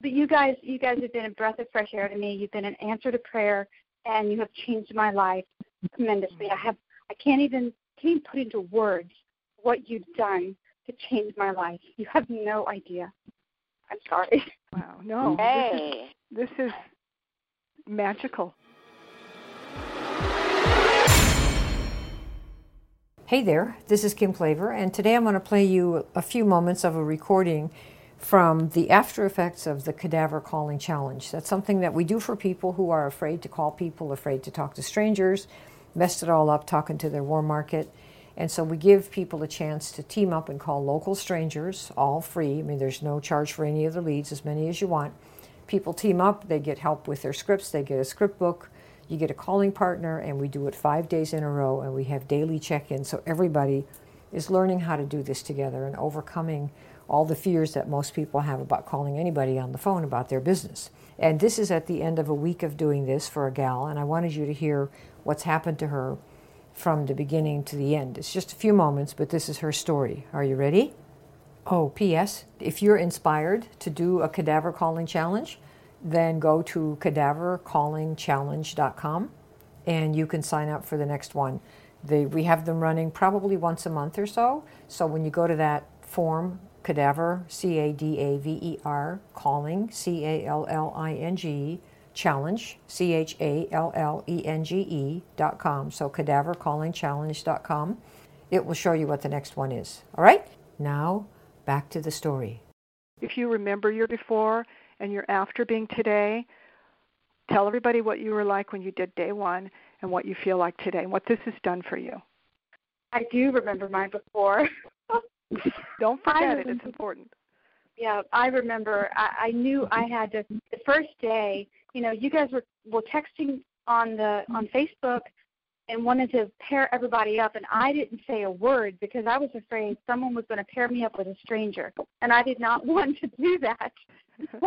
but you guys, you guys have been a breath of fresh air to me. You've been an answer to prayer, and you have changed my life tremendously. I have, I can't even, can't even put into words what you've done to change my life. You have no idea. I'm sorry. Wow. No. Hey. This is, this is magical. Hey there, this is Kim Klaver, and today I'm going to play you a few moments of a recording from the after effects of the cadaver calling challenge. That's something that we do for people who are afraid to call people, afraid to talk to strangers, messed it all up talking to their warm market. And so we give people a chance to team up and call local strangers, all free. I mean, there's no charge for any of the leads, as many as you want. People team up, they get help with their scripts, they get a script book, you get a calling partner, and we do it five days in a row, and we have daily check ins. So everybody is learning how to do this together and overcoming all the fears that most people have about calling anybody on the phone about their business. And this is at the end of a week of doing this for a gal, and I wanted you to hear what's happened to her from the beginning to the end. It's just a few moments, but this is her story. Are you ready? Oh, P.S. If you're inspired to do a cadaver calling challenge, then go to cadavercallingchallenge.com and you can sign up for the next one. They, we have them running probably once a month or so. So when you go to that form, cadaver, C A D A V E R, calling, C A L L I N G, challenge, C H A L L E N G E dot com. So dot com. It will show you what the next one is. All right? Now, back to the story. If you remember your before and your after being today, tell everybody what you were like when you did day one and what you feel like today and what this has done for you. I do remember my before. Don't forget it, it's important. Yeah, I remember. I, I knew I had to. The first day, you know, you guys were were texting on the on Facebook and wanted to pair everybody up, and I didn't say a word because I was afraid someone was going to pair me up with a stranger, and I did not want to do that.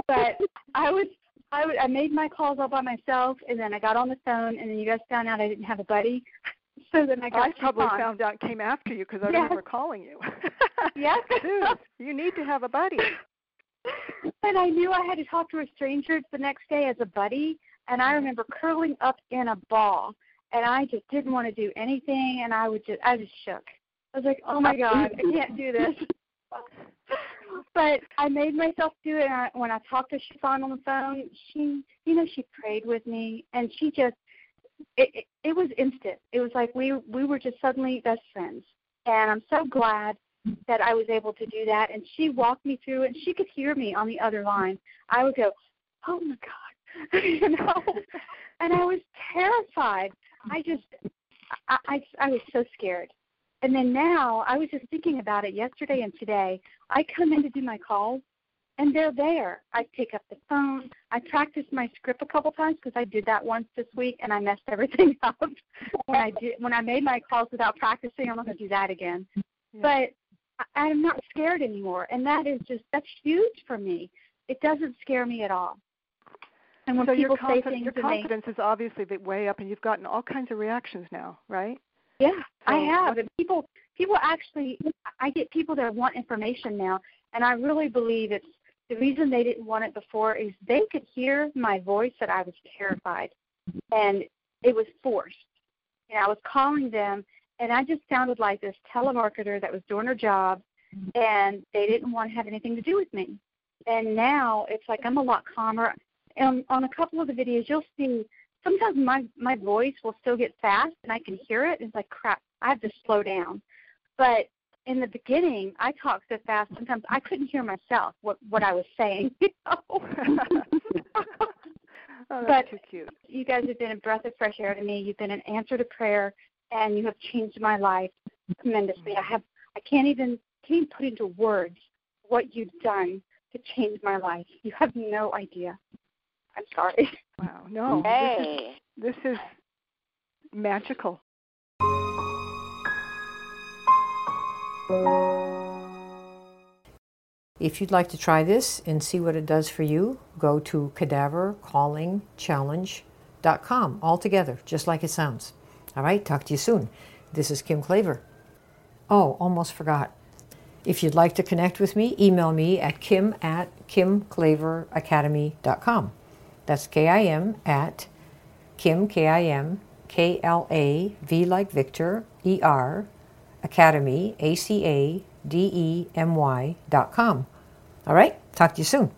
But I was. I, would, I made my calls all by myself, and then I got on the phone, and then you guys found out I didn't have a buddy. So then I got I probably on. found out came after you because I Yes. remember calling you. Yes. Dude, you need to have a buddy. but I knew I had to talk to a stranger the next day as a buddy, and I mm-hmm. remember curling up in a ball, and I just didn't want to do anything, and I would just, I just shook. I was like, oh my god, I can't do this. but I made myself do it. And I, when I talked to Chiffon on the phone, she, you know, she prayed with me, and she just, it, it, it was instant. It was like we we were just suddenly best friends, and I'm so glad that I was able to do that. And she walked me through, and she could hear me on the other line. I would go, "Oh my God," you know, and I was terrified. I just, I, I, I was so scared. And then now, I was just thinking about it yesterday and today. I come in to do my calls, and they're there. I pick up the phone. I practiced my script a couple times because I did that once this week, and I messed everything up. when I did, when I made my calls without practicing, I'm not going to do that again. But I, I'm not scared anymore, and that is just that's huge for me. It doesn't scare me at all. And when so your, people say confi- things your confidence is obviously the way up, and you've gotten all kinds of reactions now, right? Yeah, I have. And people people actually I get people that want information now and I really believe it's the reason they didn't want it before is they could hear my voice that I was terrified and it was forced. And I was calling them and I just sounded like this telemarketer that was doing her job and they didn't want to have anything to do with me. And now it's like I'm a lot calmer. And on a couple of the videos you'll see sometimes my my voice will still get fast and I can hear it. It's like crap. I have to slow down. But in the beginning, I talked so fast. Sometimes I couldn't hear myself what what I was saying. You know? Oh, But- too cute. you guys have been a breath of fresh air to me. You've been an answer to prayer, and you have changed my life tremendously. I have I can't even can't even put into words what you've done to change my life. You have no idea. I'm sorry. Wow. No. Hey. This is, this is magical. If you'd like to try this and see what it does for you, go to cadavercallingchallenge.com altogether, just like it sounds. All right, talk to you soon. This is Kim Klaver. Oh, almost forgot. If you'd like to connect with me, email me at kim at kimklaveracademy.com. That's K-I-M at kim, K-I-M, K-L-A-V like Victor, E-R, Academy, A-C-A-D-E-M-Y dot com. All right, talk to you soon.